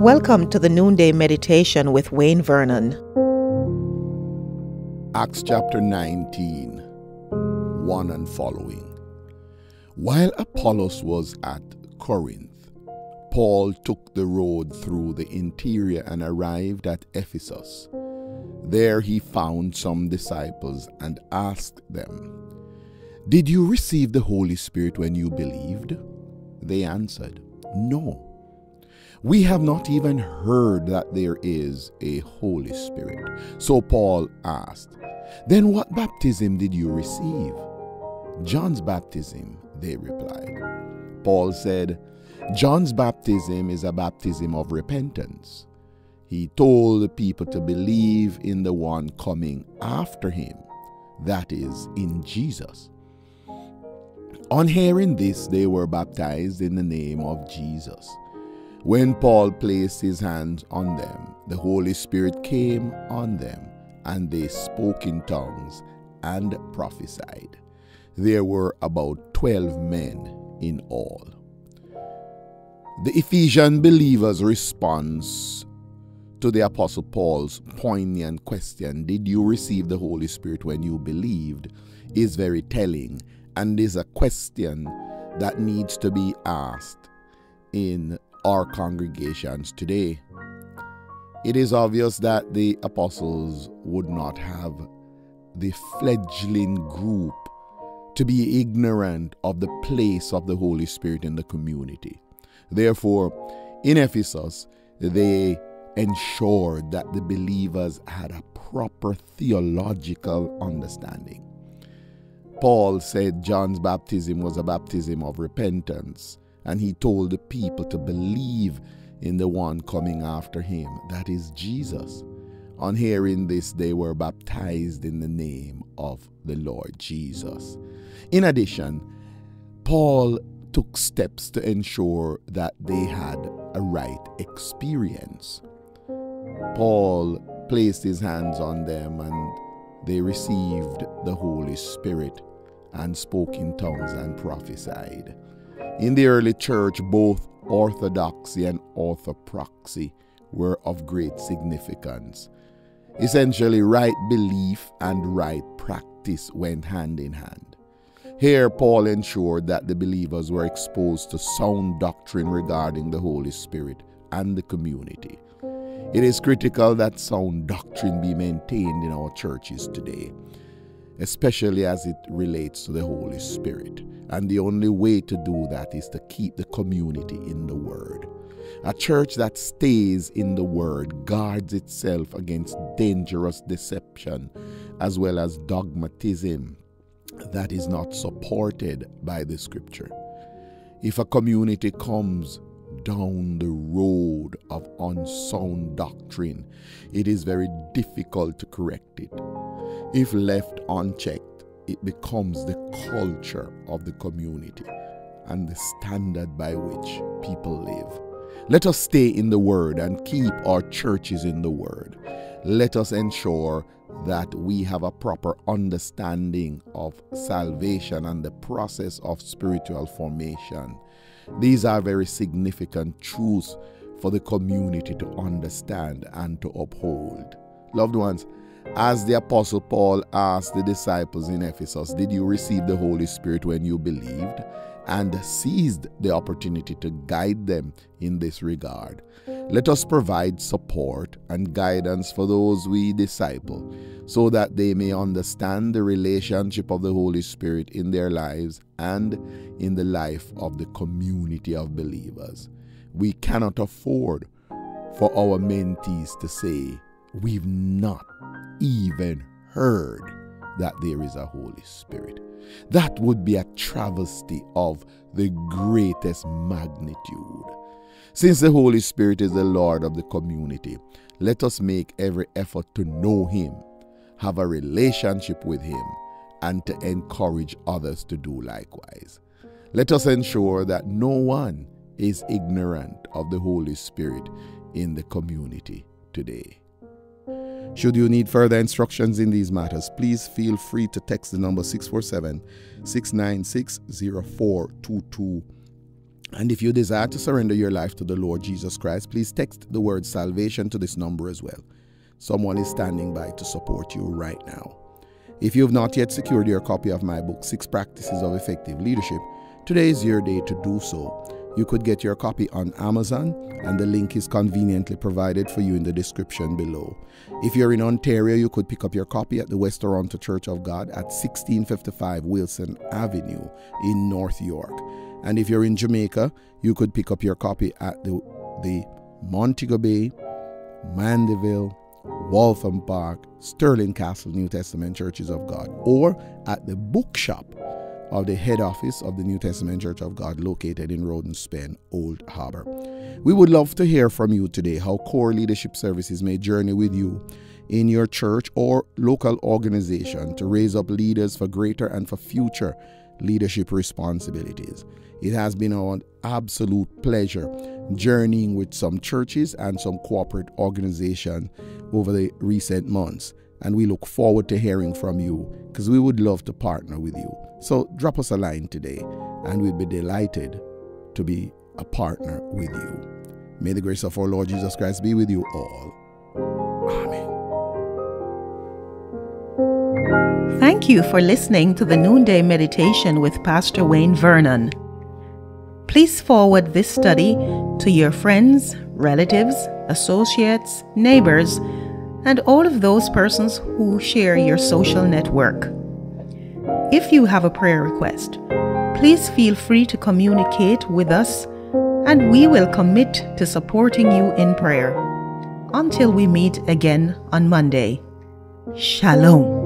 Welcome to the Noonday Meditation with Wayne Vernon. Acts chapter 19, 1 and following. While Apollos was at Corinth, Paul took the road through the interior and arrived at Ephesus. There he found some disciples and asked them, Did you receive the Holy Spirit when you believed? They answered, No. We have not even heard that there is a Holy Spirit. So Paul asked, Then what baptism did you receive? John's baptism, they replied. Paul said, John's baptism is a baptism of repentance. He told the people to believe in the one coming after him, that is, in Jesus. On hearing this, they were baptized in the name of Jesus. When Paul placed his hands on them, the Holy Spirit came on them, and they spoke in tongues and prophesied. There were about twelve men in all. The Ephesian believers' response to the Apostle Paul's poignant question, Did you receive the Holy Spirit when you believed? is very telling and is a question that needs to be asked in our congregations today. It is obvious that the apostles would not have the fledgling group to be ignorant of the place of the Holy Spirit in the community. Therefore, in Ephesus, they ensured that the believers had a proper theological understanding. Paul said John's baptism was a baptism of repentance, and he told the people to believe in the one coming after him, that is Jesus. On hearing this, they were baptized in the name of the Lord Jesus. In addition, Paul took steps to ensure that they had a right experience. Paul placed his hands on them and they received the Holy Spirit and spoke in tongues and prophesied. In the early church, both orthodoxy and orthopraxy were of great significance. Essentially, right belief and right practice went hand in hand. Here, Paul ensured that the believers were exposed to sound doctrine regarding the Holy Spirit and the community. It is critical that sound doctrine be maintained in our churches today, especially as it relates to the Holy Spirit. And the only way to do that is to keep the community in the Word. A church that stays in the Word guards itself against dangerous deception as well as dogmatism that is not supported by the Scripture. If a community comes down the road of unsound doctrine, it is very difficult to correct it. If left unchecked, it becomes the culture of the community and the standard by which people live. Let us stay in the Word and keep our churches in the Word. Let us ensure that we have a proper understanding of salvation and the process of spiritual formation these are very significant truths for the community to understand and to uphold. Loved ones, as the Apostle Paul asked the disciples in Ephesus, Did you receive the Holy Spirit when you believed? and seized the opportunity to guide them in this regard. Let us provide support and guidance for those we disciple so that they may understand the relationship of the Holy Spirit in their lives and in the life of the community of believers. We cannot afford for our mentees to say, We've not even heard that there is a Holy Spirit. That would be a travesty of the greatest magnitude. Since the Holy Spirit is the Lord of the community, let us make every effort to know Him, have a relationship with Him, and to encourage others to do likewise. Let us ensure that no one is ignorant of the Holy Spirit in the community today. Should you need further instructions in these matters, please feel free to text the number 647 696 0422 And if you desire to surrender your life to the Lord Jesus Christ, please text the word salvation to this number as well. Someone is standing by to support you right now. If you have not yet secured your copy of my book, Six Practices of Effective Leadership, today is your day to do so. You could get your copy on Amazon, and the link is conveniently provided for you in the description below. If you're in Ontario, you could pick up your copy at the West Toronto Church of God at 1655 Wilson Avenue in North York. And if you're in Jamaica, you could pick up your copy at the, the Montego Bay, Mandeville, Waltham Park, Sterling Castle New Testament Churches of God, or at the bookshop of the head office of the New Testament Church of God located in Roden, Spain, Old Harbor. We would love to hear from you today how core leadership services may journey with you in your church or local organization to raise up leaders for greater and for future leadership responsibilities. It has been an absolute pleasure journeying with some churches and some corporate organizations over the recent months. And we look forward to hearing from you because we would love to partner with you. So drop us a line today and we'd be delighted to be a partner with you. May the grace of our Lord Jesus Christ be with you all. Amen. Thank you for listening to the Noonday Meditation with Pastor Wayne Vernon. Please forward this study to your friends, relatives, associates, neighbors, and all of those persons who share your social network. If you have a prayer request, please feel free to communicate with us and we will commit to supporting you in prayer. Until we meet again on Monday. Shalom.